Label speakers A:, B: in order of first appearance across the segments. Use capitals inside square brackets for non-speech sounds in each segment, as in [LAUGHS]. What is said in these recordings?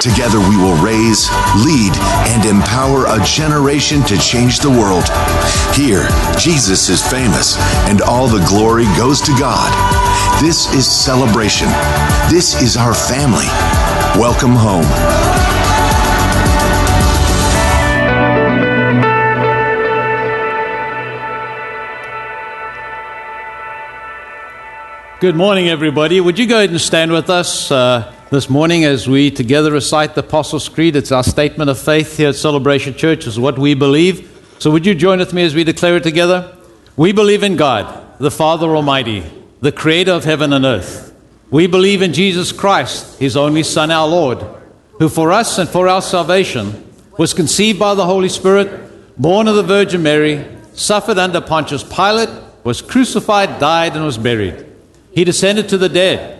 A: Together we will raise, lead, and empower a generation to change the world. Here, Jesus is famous, and all the glory goes to God. This is celebration. This is our family. Welcome home.
B: Good morning, everybody. Would you go ahead and stand with us uh, this morning as we together recite the Apostles' Creed? It's our statement of faith here at Celebration Church, is what we believe. So, would you join with me as we declare it together? We believe in God, the Father Almighty, the Creator of heaven and earth. We believe in Jesus Christ, His only Son, our Lord, who for us and for our salvation was conceived by the Holy Spirit, born of the Virgin Mary, suffered under Pontius Pilate, was crucified, died, and was buried. He descended to the dead,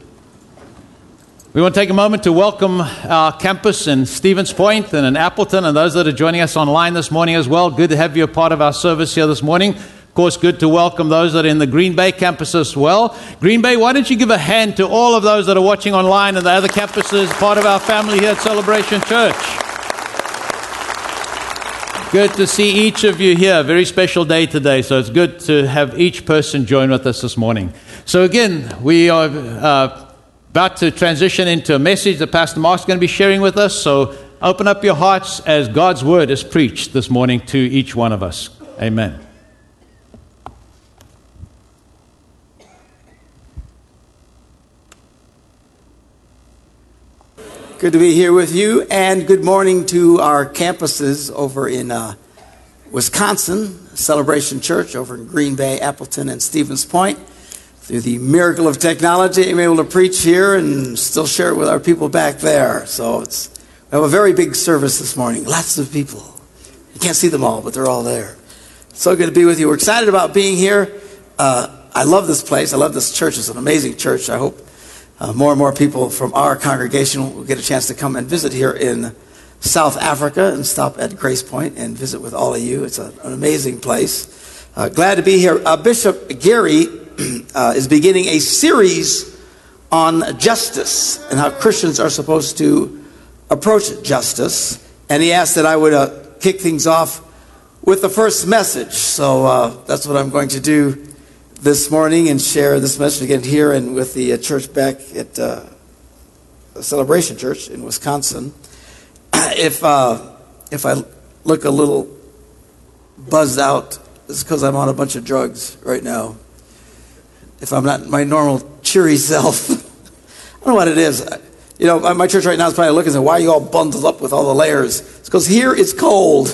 B: We want to take a moment to welcome our campus in Stevens Point and in Appleton and those that are joining us online this morning as well. Good to have you a part of our service here this morning. Of course, good to welcome those that are in the Green Bay campus as well. Green Bay, why don't you give a hand to all of those that are watching online and the other campuses, part of our family here at Celebration Church. Good to see each of you here. Very special day today, so it's good to have each person join with us this morning. So, again, we are. Uh, about to transition into a message that Pastor Mark's going to be sharing with us. So open up your hearts as God's word is preached this morning to each one of us. Amen.
C: Good to be here with you, and good morning to our campuses over in uh, Wisconsin, Celebration Church over in Green Bay, Appleton, and Stevens Point through the miracle of technology, I'm able to preach here and still share it with our people back there. So it's, we have a very big service this morning. Lots of people. You can't see them all, but they're all there. So good to be with you. We're excited about being here. Uh, I love this place. I love this church. It's an amazing church. I hope uh, more and more people from our congregation will get a chance to come and visit here in South Africa and stop at Grace Point and visit with all of you. It's a, an amazing place. Uh, glad to be here. Uh, Bishop Gary [CLEARS THROAT] uh, is beginning a series on justice and how Christians are supposed to approach justice. And he asked that I would uh, kick things off with the first message. So uh, that's what I'm going to do this morning and share this message again here and with the uh, church back at uh, Celebration Church in Wisconsin. [CLEARS THROAT] if, uh, if I look a little buzzed out, it's because I'm on a bunch of drugs right now if I'm not my normal cheery self. [LAUGHS] I don't know what it is. You know, my church right now is probably looking and saying, why are you all bundled up with all the layers? It's because here it's cold.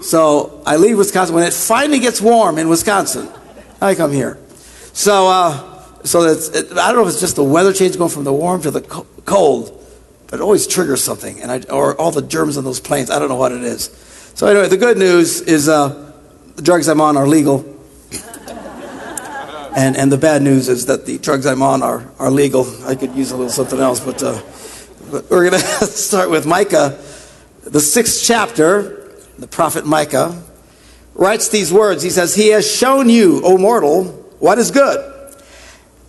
C: So I leave Wisconsin. When it finally gets warm in Wisconsin, I come here. So, uh, so it's, it, I don't know if it's just the weather change going from the warm to the co- cold, but it always triggers something. And I, or all the germs on those planes. I don't know what it is. So anyway, the good news is uh, the drugs I'm on are legal. And, and the bad news is that the drugs I'm on are, are legal. I could use a little something else, but, uh, but we're going [LAUGHS] to start with Micah, the sixth chapter. The prophet Micah writes these words He says, He has shown you, O mortal, what is good.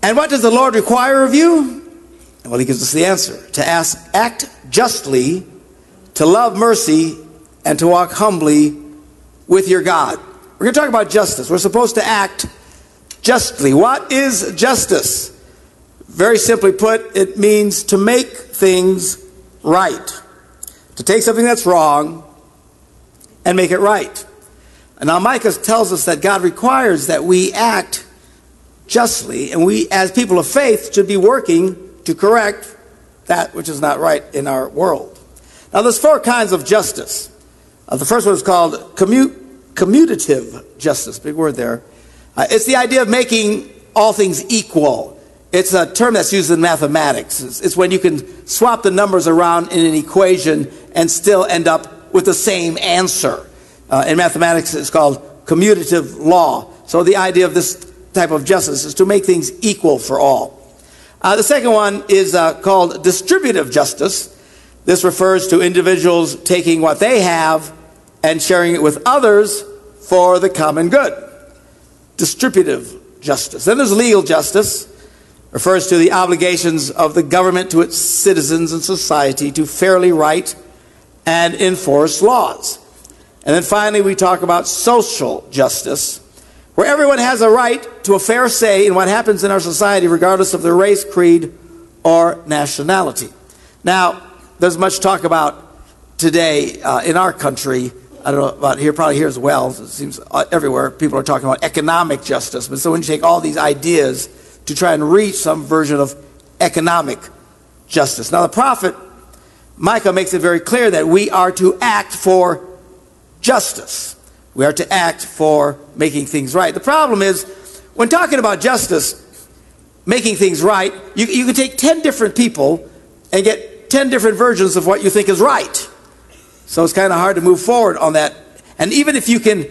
C: And what does the Lord require of you? Well, he gives us the answer to ask, act justly, to love mercy, and to walk humbly with your God. We're going to talk about justice. We're supposed to act justly. What is justice? Very simply put, it means to make things right. To take something that's wrong and make it right. And now Micah tells us that God requires that we act justly, and we, as people of faith, should be working to correct that which is not right in our world. Now, there's four kinds of justice. Uh, the first one is called commu- commutative justice. Big word there. Uh, it's the idea of making all things equal. It's a term that's used in mathematics. It's, it's when you can swap the numbers around in an equation and still end up with the same answer. Uh, in mathematics, it's called commutative law. So the idea of this type of justice is to make things equal for all. Uh, the second one is uh, called distributive justice. This refers to individuals taking what they have and sharing it with others for the common good. Distributive justice. Then there's legal justice refers to the obligations of the government to its citizens and society to fairly write and enforce laws. And then finally, we talk about social justice, where everyone has a right to a fair say in what happens in our society, regardless of their race, creed, or nationality. Now, there's much talk about today uh, in our country. I don't know about here, probably here as well. It seems uh, everywhere people are talking about economic justice. But so when you take all these ideas to try and reach some version of economic justice. Now, the prophet Micah makes it very clear that we are to act for justice. We are to act for making things right. The problem is, when talking about justice, making things right, you, you can take 10 different people and get 10 different versions of what you think is right. So it's kind of hard to move forward on that. And even if you can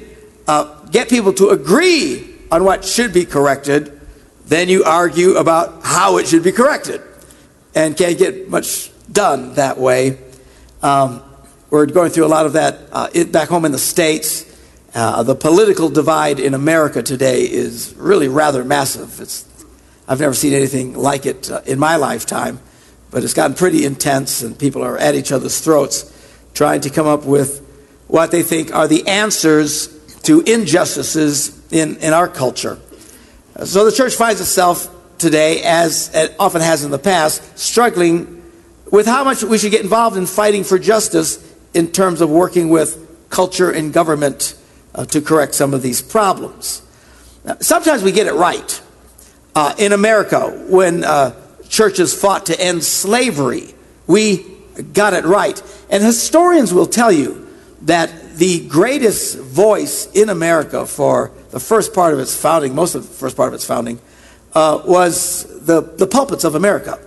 C: uh, get people to agree on what should be corrected, then you argue about how it should be corrected and can't get much done that way. Um, we're going through a lot of that uh, it, back home in the States. Uh, the political divide in America today is really rather massive. It's, I've never seen anything like it uh, in my lifetime, but it's gotten pretty intense, and people are at each other's throats trying to come up with what they think are the answers to injustices in, in our culture. So the church finds itself today, as it often has in the past, struggling with how much we should get involved in fighting for justice in terms of working with culture and government uh, to correct some of these problems. Now, sometimes we get it right. Uh, in America, when uh, churches fought to end slavery, we got it right. And historians will tell you that the greatest voice in America for the first part of its founding, most of the first part of its founding, uh, was the, the pulpits of America.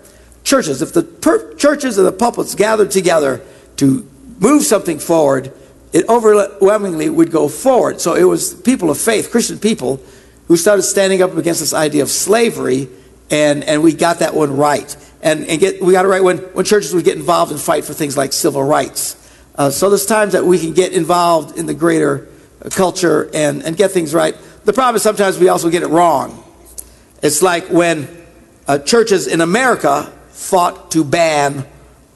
C: Churches, if the per- churches and the pulpits gathered together to move something forward, it overwhelmingly would go forward. So it was people of faith, Christian people, who started standing up against this idea of slavery, and, and we got that one right. And, and get, we got it right when, when churches would get involved and fight for things like civil rights. Uh, so there's times that we can get involved in the greater culture and, and get things right. The problem is sometimes we also get it wrong. It's like when uh, churches in America fought to ban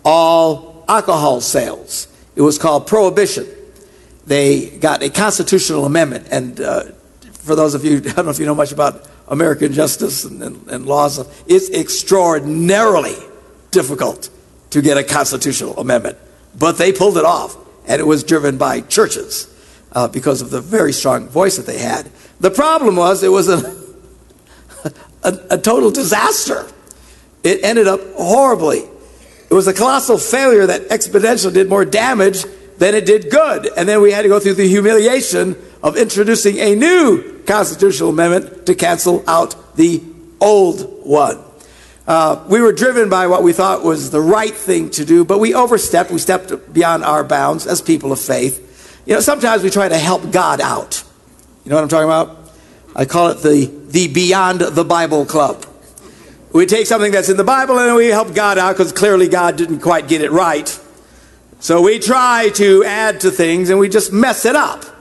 C: all alcohol sales. It was called prohibition. They got a constitutional amendment, and uh, for those of you, [LAUGHS] I don't know if you know much about American justice and, and, and laws, it's extraordinarily difficult to get a constitutional amendment. But they pulled it off, and it was driven by churches uh, because of the very strong voice that they had. The problem was it was a, [LAUGHS] a, a total disaster. It ended up horribly. It was a colossal failure that exponentially did more damage than it did good. And then we had to go through the humiliation of introducing a new constitutional amendment to cancel out the old one. Uh, we were driven by what we thought was the right thing to do, but we overstepped. We stepped beyond our bounds as people of faith. You know, sometimes we try to help God out. You know what I'm talking about? I call it the, the Beyond the Bible Club. We take something that's in the Bible and we help God out because clearly God didn't quite get it right. So we try to add to things and we just mess it up.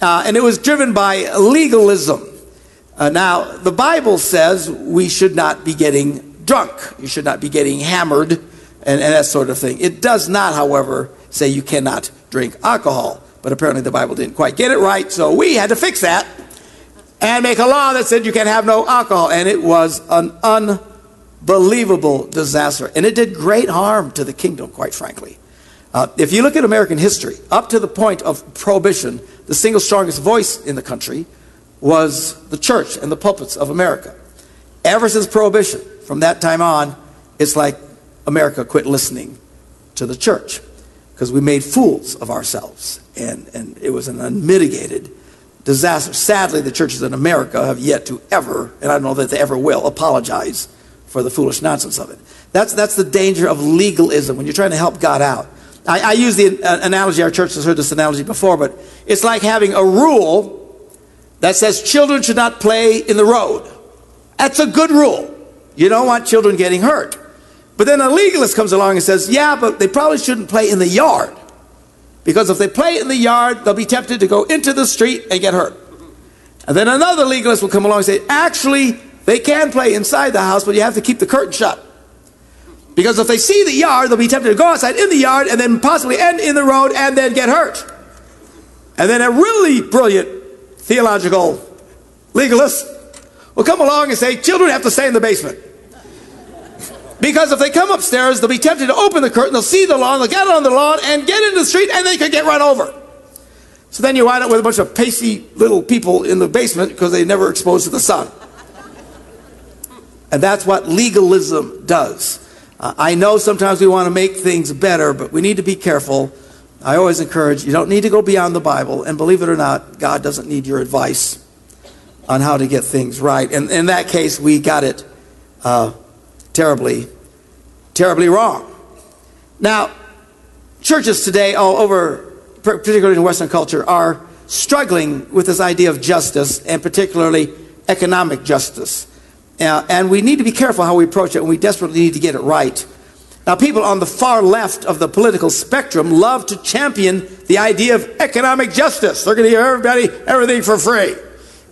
C: Uh, and it was driven by legalism. Uh, now, the Bible says we should not be getting drunk. You should not be getting hammered and, and that sort of thing. It does not, however, say you cannot drink alcohol. But apparently the Bible didn't quite get it right, so we had to fix that and make a law that said you can have no alcohol. And it was an unbelievable disaster. And it did great harm to the kingdom, quite frankly. Uh, if you look at American history, up to the point of prohibition, the single strongest voice in the country was the church and the pulpits of America. Ever since prohibition, from that time on, it's like America quit listening to the church because we made fools of ourselves. And, and it was an unmitigated disaster. Sadly, the churches in America have yet to ever, and I don't know that they ever will, apologize for the foolish nonsense of it. That's, that's the danger of legalism when you're trying to help God out. I, I use the uh, analogy, our church has heard this analogy before, but it's like having a rule that says children should not play in the road. That's a good rule. You don't want children getting hurt. But then a legalist comes along and says, yeah, but they probably shouldn't play in the yard. Because if they play in the yard, they'll be tempted to go into the street and get hurt. And then another legalist will come along and say, actually, they can play inside the house, but you have to keep the curtain shut. Because if they see the yard, they'll be tempted to go outside in the yard and then possibly end in the road and then get hurt. And then a really brilliant theological legalist will come along and say, children have to stay in the basement. Because if they come upstairs, they'll be tempted to open the curtain, they'll see the lawn, they'll get on the lawn and get into the street and they could get run over. So then you wind up with a bunch of pasty little people in the basement because they never exposed to the sun. And that's what legalism does. Uh, I know sometimes we want to make things better, but we need to be careful. I always encourage you don't need to go beyond the Bible, and believe it or not, God doesn't need your advice on how to get things right. And in that case, we got it uh, terribly, terribly wrong. Now, churches today, all over, particularly in Western culture, are struggling with this idea of justice, and particularly economic justice. And we need to be careful how we approach it, and we desperately need to get it right. Now, people on the far left of the political spectrum love to champion the idea of economic justice. They're going to give everybody everything for free,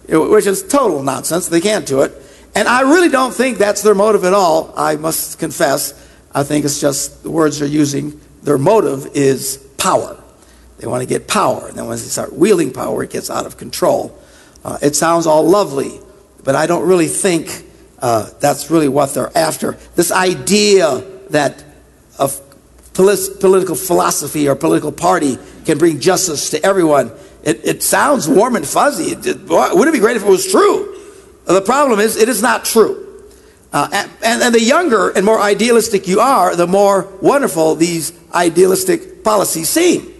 C: which is total nonsense. They can't do it. And I really don't think that's their motive at all. I must confess. I think it's just the words they're using. Their motive is power. They want to get power. And then once they start wielding power, it gets out of control. Uh, it sounds all lovely, but I don't really think uh, that's really what they're after. This idea that a political philosophy or political party can bring justice to everyone, it, it sounds warm and fuzzy. It, it, wouldn't it be great if it was true? The problem is, it is not true. Uh, and, and the younger and more idealistic you are, the more wonderful these idealistic policies seem.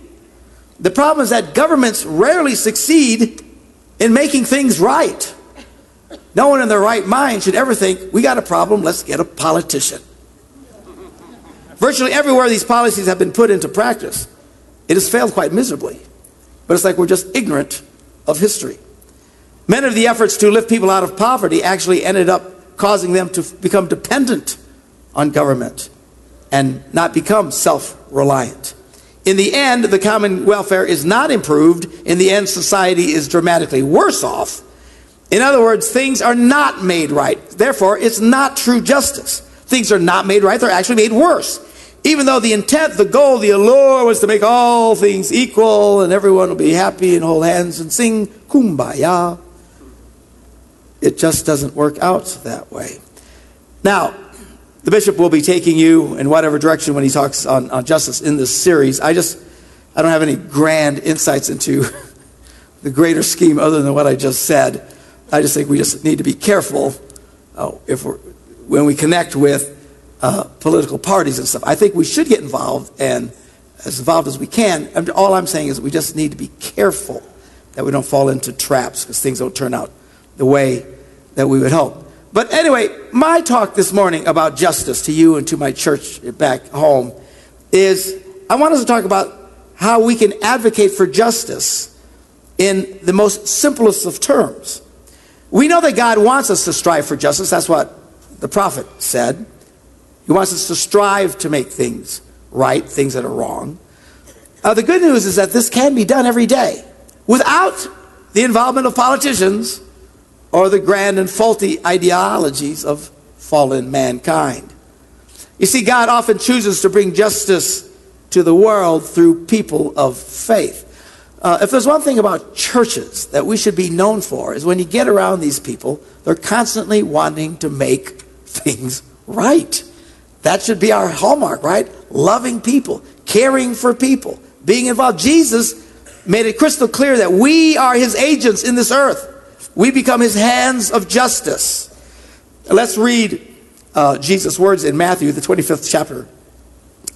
C: The problem is that governments rarely succeed in making things right. No one in their right mind should ever think, we got a problem, let's get a politician. Virtually everywhere these policies have been put into practice, it has failed quite miserably. But it's like we're just ignorant of history. Many of the efforts to lift people out of poverty actually ended up causing them to become dependent on government and not become self reliant. In the end, the common welfare is not improved. In the end, society is dramatically worse off in other words, things are not made right. Therefore, it's not true justice. Things are not made right, they're actually made worse. Even though the intent, the goal, the allure was to make all things equal and everyone will be happy and hold hands and sing kumbaya, it just doesn't work out that way. Now, the bishop will be taking you in whatever direction when he talks on, on justice in this series. I just, I don't have any grand insights into [LAUGHS] the greater scheme other than what I just said. I just think we just need to be careful uh, if we're, when we connect with uh, political parties and stuff. I think we should get involved and as involved as we can. All I'm saying is we just need to be careful that we don't fall into traps because things don't turn out the way that we would hope. But anyway, my talk this morning about justice to you and to my church back home is I want us to talk about how we can advocate for justice in the most simplest of terms. We know that God wants us to strive for justice. That's what the prophet said. He wants us to strive to make things right, things that are wrong. Uh, the good news is that this can be done every day without the involvement of politicians or the grand and faulty ideologies of fallen mankind. You see, God often chooses to bring justice to the world through people of faith. Uh, if there's one thing about churches that we should be known for, is when you get around these people, they're constantly wanting to make things right. That should be our hallmark, right? Loving people, caring for people, being involved. Jesus made it crystal clear that we are his agents in this earth. We become his hands of justice. Let's read uh, Jesus' words in Matthew, the 25th chapter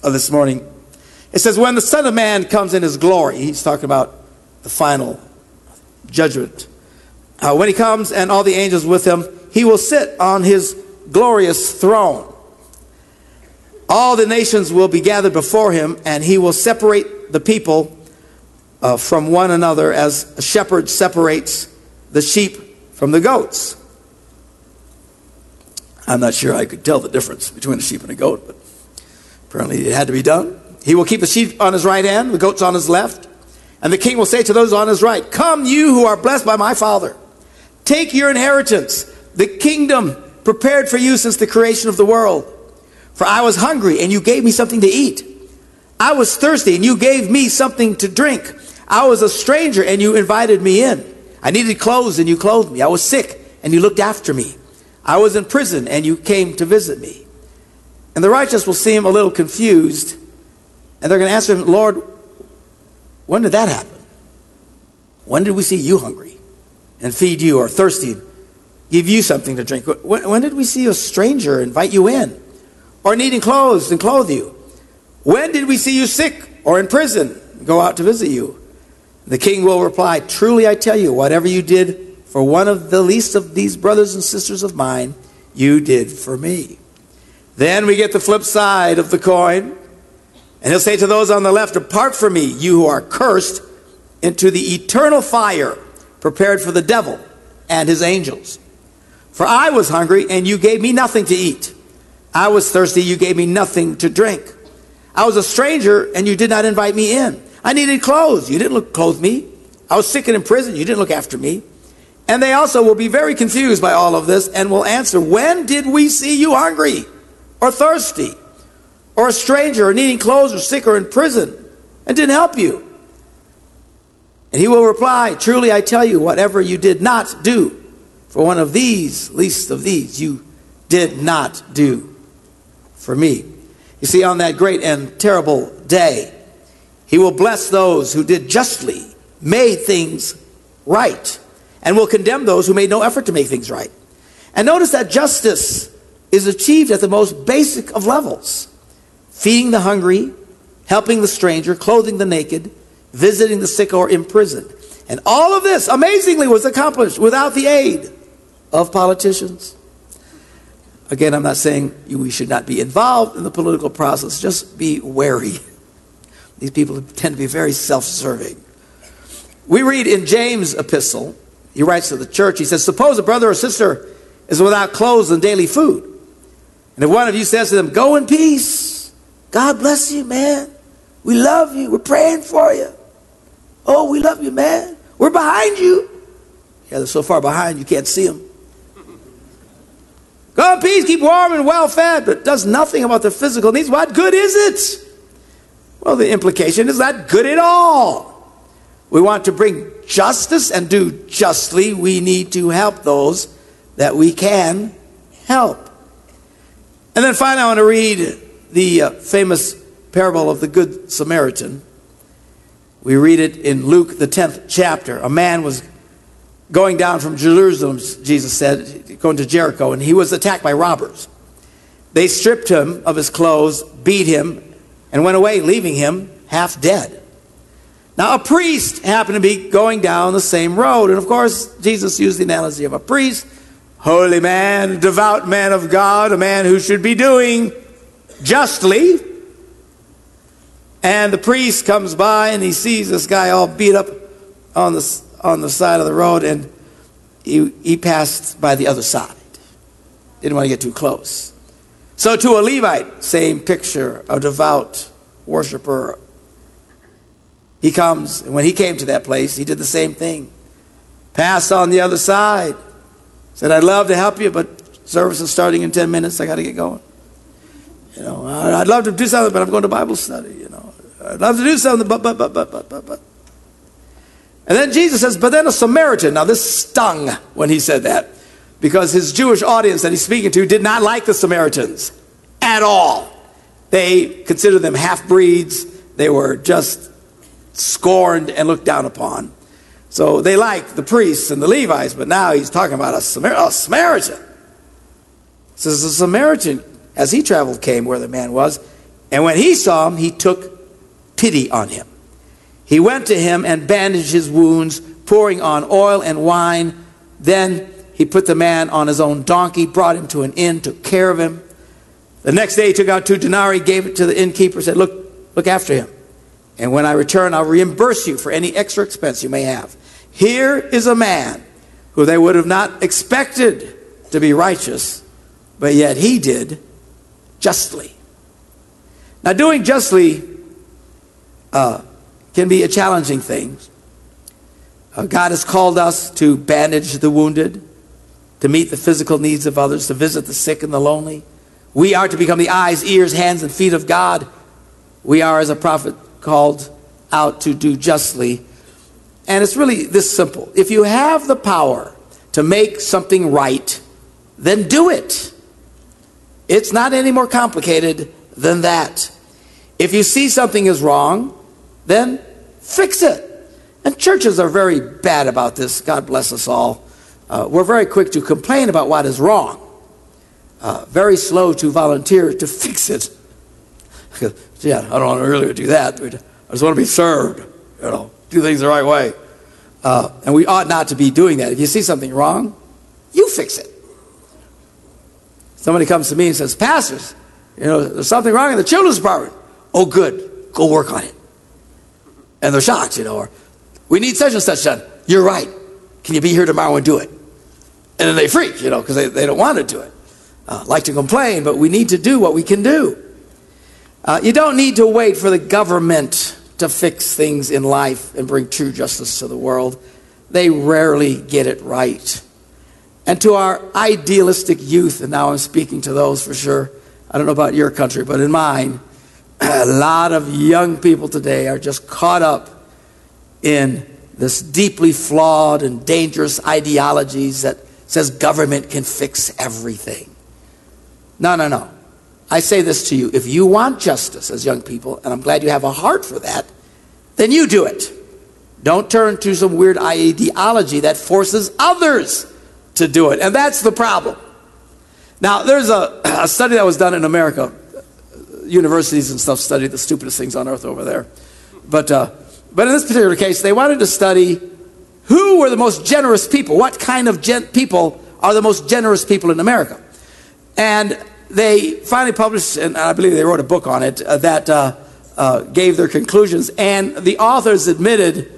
C: of this morning. It says, When the Son of Man comes in his glory, he's talking about the final judgment. Uh, when he comes and all the angels with him, he will sit on his glorious throne. All the nations will be gathered before him, and he will separate the people uh, from one another as a shepherd separates the sheep from the goats. I'm not sure I could tell the difference between a sheep and a goat, but apparently it had to be done. He will keep the sheep on his right hand, the goats on his left. And the king will say to those on his right, Come, you who are blessed by my Father, take your inheritance, the kingdom prepared for you since the creation of the world. For I was hungry, and you gave me something to eat. I was thirsty, and you gave me something to drink. I was a stranger, and you invited me in. I needed clothes, and you clothed me. I was sick, and you looked after me. I was in prison, and you came to visit me. And the righteous will seem a little confused, and they're going to answer him, Lord, when did that happen? When did we see you hungry and feed you, or thirsty, give you something to drink? When, when did we see a stranger invite you in, or needing clothes and clothe you? When did we see you sick or in prison, go out to visit you? The king will reply, Truly I tell you, whatever you did for one of the least of these brothers and sisters of mine, you did for me. Then we get the flip side of the coin. And he'll say to those on the left, Depart from me, you who are cursed, into the eternal fire prepared for the devil and his angels. For I was hungry, and you gave me nothing to eat. I was thirsty, you gave me nothing to drink. I was a stranger, and you did not invite me in. I needed clothes, you didn't look, clothe me. I was sick and in prison, you didn't look after me. And they also will be very confused by all of this and will answer, When did we see you hungry or thirsty or a stranger or needing clothes or sick or in prison and didn't help you? And he will reply, Truly I tell you, whatever you did not do for one of these, least of these, you did not do for me. You see, on that great and terrible day, he will bless those who did justly, made things right, and will condemn those who made no effort to make things right. And notice that justice is achieved at the most basic of levels feeding the hungry, helping the stranger, clothing the naked, visiting the sick or imprisoned. And all of this, amazingly, was accomplished without the aid of politicians. Again, I'm not saying we should not be involved in the political process, just be wary. [LAUGHS] These people tend to be very self serving. We read in James' epistle, he writes to the church, he says, Suppose a brother or sister is without clothes and daily food. And if one of you says to them, Go in peace, God bless you, man. We love you. We're praying for you. Oh, we love you, man. We're behind you. Yeah, they're so far behind you can't see them. Go in peace, keep warm and well fed, but does nothing about the physical needs. What good is it? Well, the implication is not good at all. We want to bring justice and do justly. We need to help those that we can help. And then finally, I want to read the uh, famous parable of the Good Samaritan. We read it in Luke, the 10th chapter. A man was going down from Jerusalem, Jesus said, going to Jericho, and he was attacked by robbers. They stripped him of his clothes, beat him, and went away, leaving him half dead. Now, a priest happened to be going down the same road. And of course, Jesus used the analogy of a priest, holy man, devout man of God, a man who should be doing justly. And the priest comes by and he sees this guy all beat up on the, on the side of the road and he, he passed by the other side. Didn't want to get too close. So to a Levite, same picture, a devout worshiper. He comes, and when he came to that place, he did the same thing. Passed on the other side. Said, I'd love to help you, but service is starting in 10 minutes. I got to get going. You know, I'd love to do something, but I'm going to Bible study, you know. I'd love to do something, but, but, but, but, but, but, but. And then Jesus says, but then a Samaritan. Now, this stung when he said that because his Jewish audience that he's speaking to did not like the Samaritans at all. They considered them half breeds, they were just scorned and looked down upon. So they liked the priests and the Levites, but now he's talking about a, Samar- a Samaritan. says the Samaritan, as he traveled, came where the man was, and when he saw him, he took pity on him. He went to him and bandaged his wounds, pouring on oil and wine. Then he put the man on his own donkey, brought him to an inn, took care of him. The next day he took out two denarii, gave it to the innkeeper, said, Look, look after him. And when I return, I'll reimburse you for any extra expense you may have. Here is a man who they would have not expected to be righteous, but yet he did justly. Now, doing justly uh, can be a challenging thing. Uh, God has called us to bandage the wounded, to meet the physical needs of others, to visit the sick and the lonely. We are to become the eyes, ears, hands, and feet of God. We are, as a prophet, called out to do justly. And it's really this simple. If you have the power to make something right, then do it. It's not any more complicated than that. If you see something is wrong, then fix it. And churches are very bad about this. God bless us all. Uh, we're very quick to complain about what is wrong, uh, very slow to volunteer to fix it. [LAUGHS] yeah, I don't want to really do that. I just want to be served, you know, do things the right way. Uh, and we ought not to be doing that. If you see something wrong, you fix it. Somebody comes to me and says, Pastors, you know, there's something wrong in the children's department. Oh, good. Go work on it. And they're shocked, you know, or we need such and such done. You're right. Can you be here tomorrow and do it? And then they freak, you know, because they, they don't want to do it. Uh, like to complain, but we need to do what we can do. Uh, you don't need to wait for the government to fix things in life and bring true justice to the world. They rarely get it right. And to our idealistic youth, and now I'm speaking to those for sure, I don't know about your country, but in mine, [CLEARS THROAT] a lot of young people today are just caught up in this deeply flawed and dangerous ideologies that says government can fix everything. No, no, no. I say this to you. If you want justice as young people, and I'm glad you have a heart for that, then you do it. Don't turn to some weird ideology that forces others to do it. And that's the problem. Now, there's a, a study that was done in America. Universities and stuff study the stupidest things on earth over there. But, uh, but in this particular case, they wanted to study who were the most generous people. What kind of gen- people are the most generous people in America? And they finally published, and I believe they wrote a book on it, uh, that uh, uh, gave their conclusions. And the authors admitted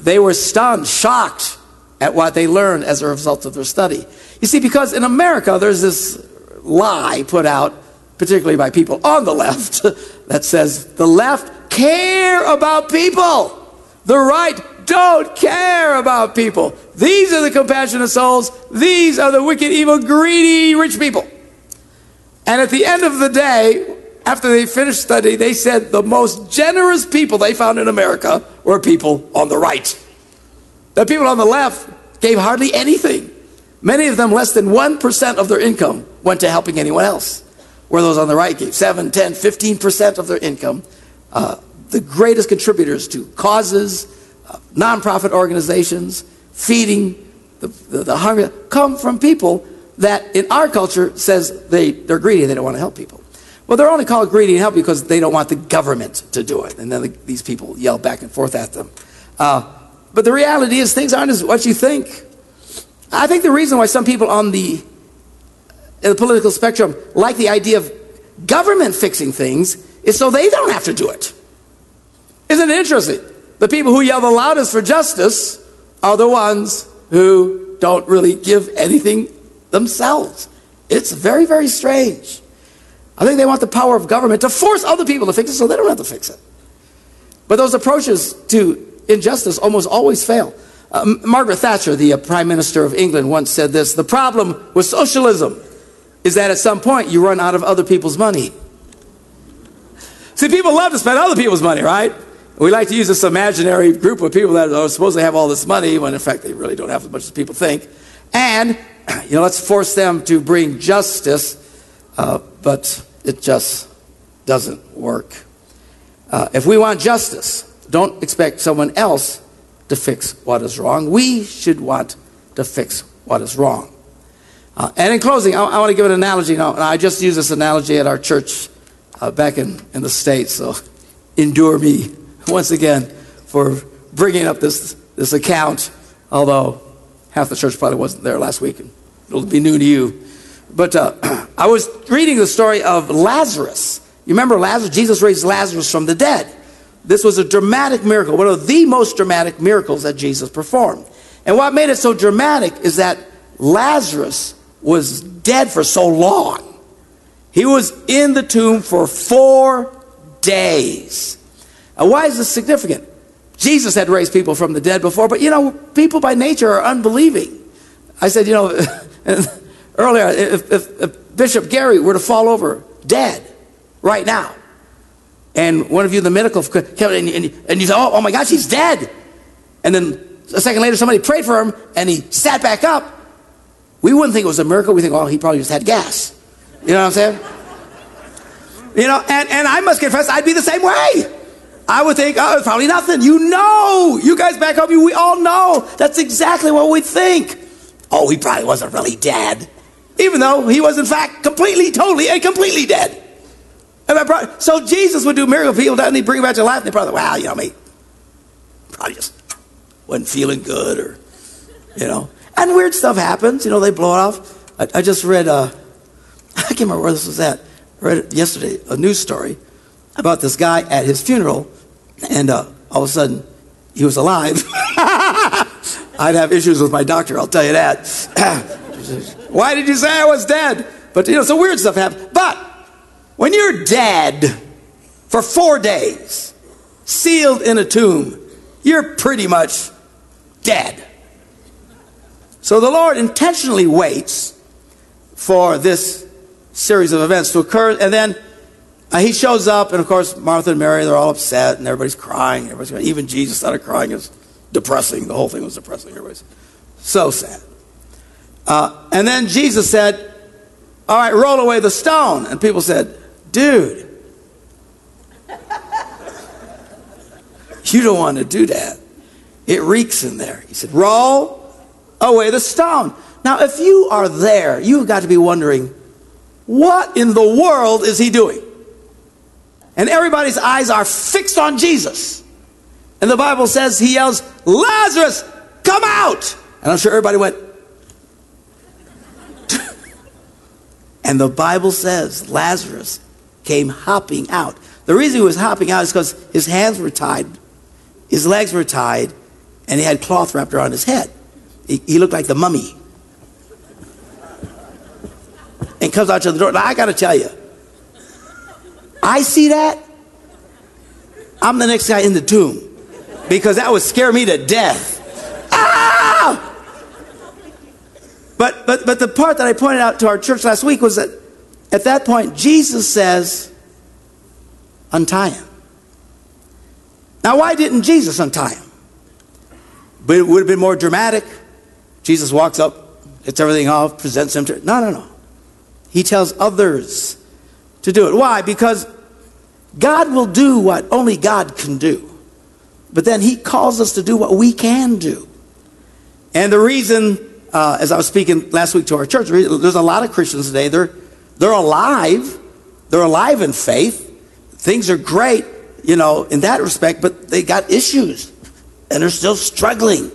C: they were stunned, shocked at what they learned as a result of their study. You see, because in America, there's this lie put out, particularly by people on the [LAUGHS] left, that says the left care about people. The right don't care about people. These are the compassionate souls. These are the wicked, evil, greedy, rich people. And at the end of the day, after they finished study, they said the most generous people they found in America were people on the right. The people on the left gave hardly anything. Many of them, less than 1% of their income, went to helping anyone else. Where those on the right gave 7, 10, 15% of their income. Uh, the greatest contributors to causes, uh, nonprofit organizations, feeding the, the, the hungry, come from people that in our culture says they, they're greedy, they don't want to help people. Well, they're only called greedy and help because they don't want the government to do it. And then the, these people yell back and forth at them. Uh, but the reality is, things aren't as what you think. I think the reason why some people on the, the political spectrum like the idea of government fixing things is so they don't have to do it. Isn't it interesting? The people who yell the loudest for justice are the ones who don't really give anything themselves. It's very, very strange. I think they want the power of government to force other people to fix it so they don't have to fix it. But those approaches to injustice almost always fail. Uh, Margaret Thatcher, the uh, Prime Minister of England, once said this The problem with socialism is that at some point you run out of other people's money. See, people love to spend other people's money, right? We like to use this imaginary group of people that are supposed to have all this money when in fact they really don't have as much as people think. And, [CLEARS THROAT] you know, let's force them to bring justice, uh, but it just doesn't work. Uh, if we want justice, don't expect someone else to fix what is wrong. We should want to fix what is wrong. Uh, and in closing, I, I want to give an analogy. Now, I just used this analogy at our church uh, back in, in the States, so endure me [LAUGHS] once again for bringing up this, this account, although half the church probably wasn't there last week, and it'll be new to you. But uh, [CLEARS THROAT] I was reading the story of Lazarus. You remember Lazarus? Jesus raised Lazarus from the dead. This was a dramatic miracle, one of the most dramatic miracles that Jesus performed. And what made it so dramatic is that Lazarus was dead for so long. He was in the tomb for four days. Now, why is this significant? Jesus had raised people from the dead before, but you know, people by nature are unbelieving. I said, you know, [LAUGHS] earlier, if, if, if Bishop Gary were to fall over dead right now, and one of you, the medical, and, and, and you say, oh, oh my gosh, he's dead. And then a second later, somebody prayed for him and he sat back up. We wouldn't think it was a miracle. We think, oh, he probably just had gas. You know what I'm saying? You know, and, and I must confess, I'd be the same way. I would think, oh, it's probably nothing. You know, you guys back home, you we all know that's exactly what we think. Oh, he probably wasn't really dead. Even though he was, in fact, completely, totally, and completely dead. So Jesus would do miracle people, and he'd bring back to life, and they probably, wow, you know, I mean, probably just wasn't feeling good, or, you know. And weird stuff happens, you know, they blow it off. I, I just read, uh, [LAUGHS] I can't remember where this was at. I read yesterday, a news story about this guy at his funeral, and uh, all of a sudden, he was alive. [LAUGHS] I'd have issues with my doctor, I'll tell you that. [CLEARS THROAT] Why did you say I was dead? But, you know, some weird stuff happened. But when you're dead for four days, sealed in a tomb, you're pretty much dead. So the Lord intentionally waits for this series of events to occur, and then uh, he shows up, and of course, Martha and Mary, they're all upset, and everybody's crying. Everybody's crying. Even Jesus started crying. It was depressing. The whole thing was depressing. Everybody's so sad. Uh, and then Jesus said, All right, roll away the stone. And people said, Dude, you don't want to do that. It reeks in there. He said, Roll away the stone. Now, if you are there, you've got to be wondering, what in the world is he doing? And everybody's eyes are fixed on Jesus. And the Bible says he yells, Lazarus, come out! And I'm sure everybody went, [LAUGHS] and the Bible says Lazarus came hopping out. The reason he was hopping out is because his hands were tied, his legs were tied, and he had cloth wrapped around his head. He, he looked like the mummy. And comes out to the door. Now, I got to tell you, I see that, I'm the next guy in the tomb because that would scare me to death. Ah! But, but, but the part that I pointed out to our church last week was that at that point, Jesus says, untie him. Now, why didn't Jesus untie him? But it would have been more dramatic. Jesus walks up, gets everything off, presents him to. No, no, no. He tells others to do it. Why? Because God will do what only God can do. But then He calls us to do what we can do. And the reason, uh, as I was speaking last week to our church, there's a lot of Christians today, they're, they're alive. They're alive in faith. Things are great, you know, in that respect, but they got issues. And they're still struggling.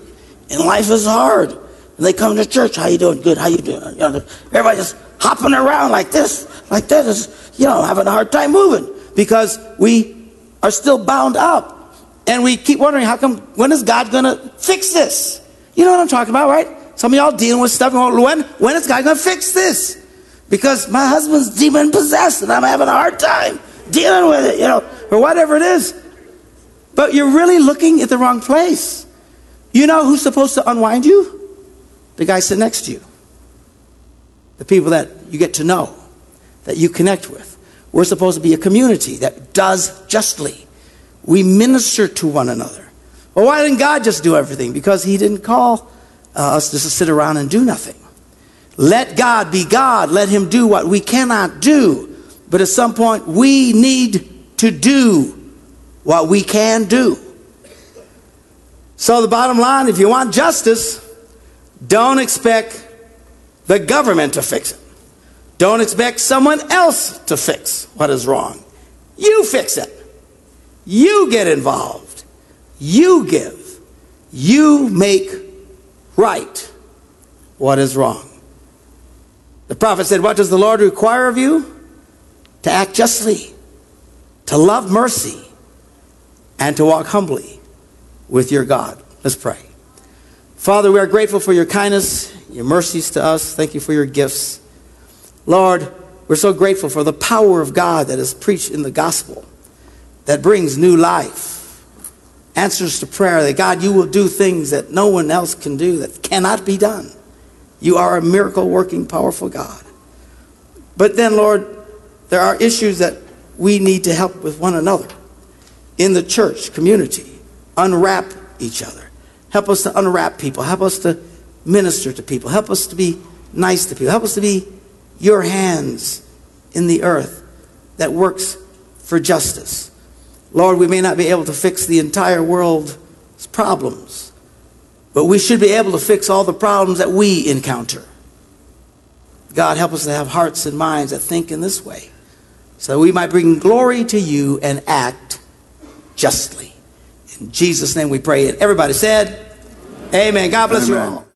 C: And life is hard. And they come to church. How you doing? Good. How you doing? You know, everybody just hopping around like this, like this, you know, having a hard time moving because we are still bound up. And we keep wondering, how come, when is God going to fix this? You know what I'm talking about, right? Some of y'all dealing with stuff. When, when is God going to fix this? Because my husband's demon possessed and I'm having a hard time dealing with it, you know, or whatever it is. But you're really looking at the wrong place. You know who's supposed to unwind you? The guy sitting next to you the people that you get to know, that you connect with. We're supposed to be a community that does justly. We minister to one another. Well, why didn't God just do everything? Because He didn't call uh, us just to sit around and do nothing. Let God be God. Let Him do what we cannot do. But at some point, we need to do what we can do. So, the bottom line if you want justice, don't expect the government to fix it. Don't expect someone else to fix what is wrong. You fix it. You get involved. You give. You make right what is wrong. The prophet said, What does the Lord require of you? To act justly, to love mercy, and to walk humbly with your God. Let's pray. Father, we are grateful for your kindness, your mercies to us. Thank you for your gifts. Lord, we're so grateful for the power of God that is preached in the gospel that brings new life, answers to prayer, that God, you will do things that no one else can do, that cannot be done. You are a miracle working, powerful God. But then, Lord, there are issues that we need to help with one another in the church community. Unwrap each other. Help us to unwrap people. Help us to minister to people. Help us to be nice to people. Help us to be your hands in the earth that works for justice. Lord, we may not be able to fix the entire world's problems, but we should be able to fix all the problems that we encounter. God, help us to have hearts and minds that think in this way so that we might bring glory to you and act justly. In Jesus' name we pray. And everybody said, Amen. God bless Amen. you all.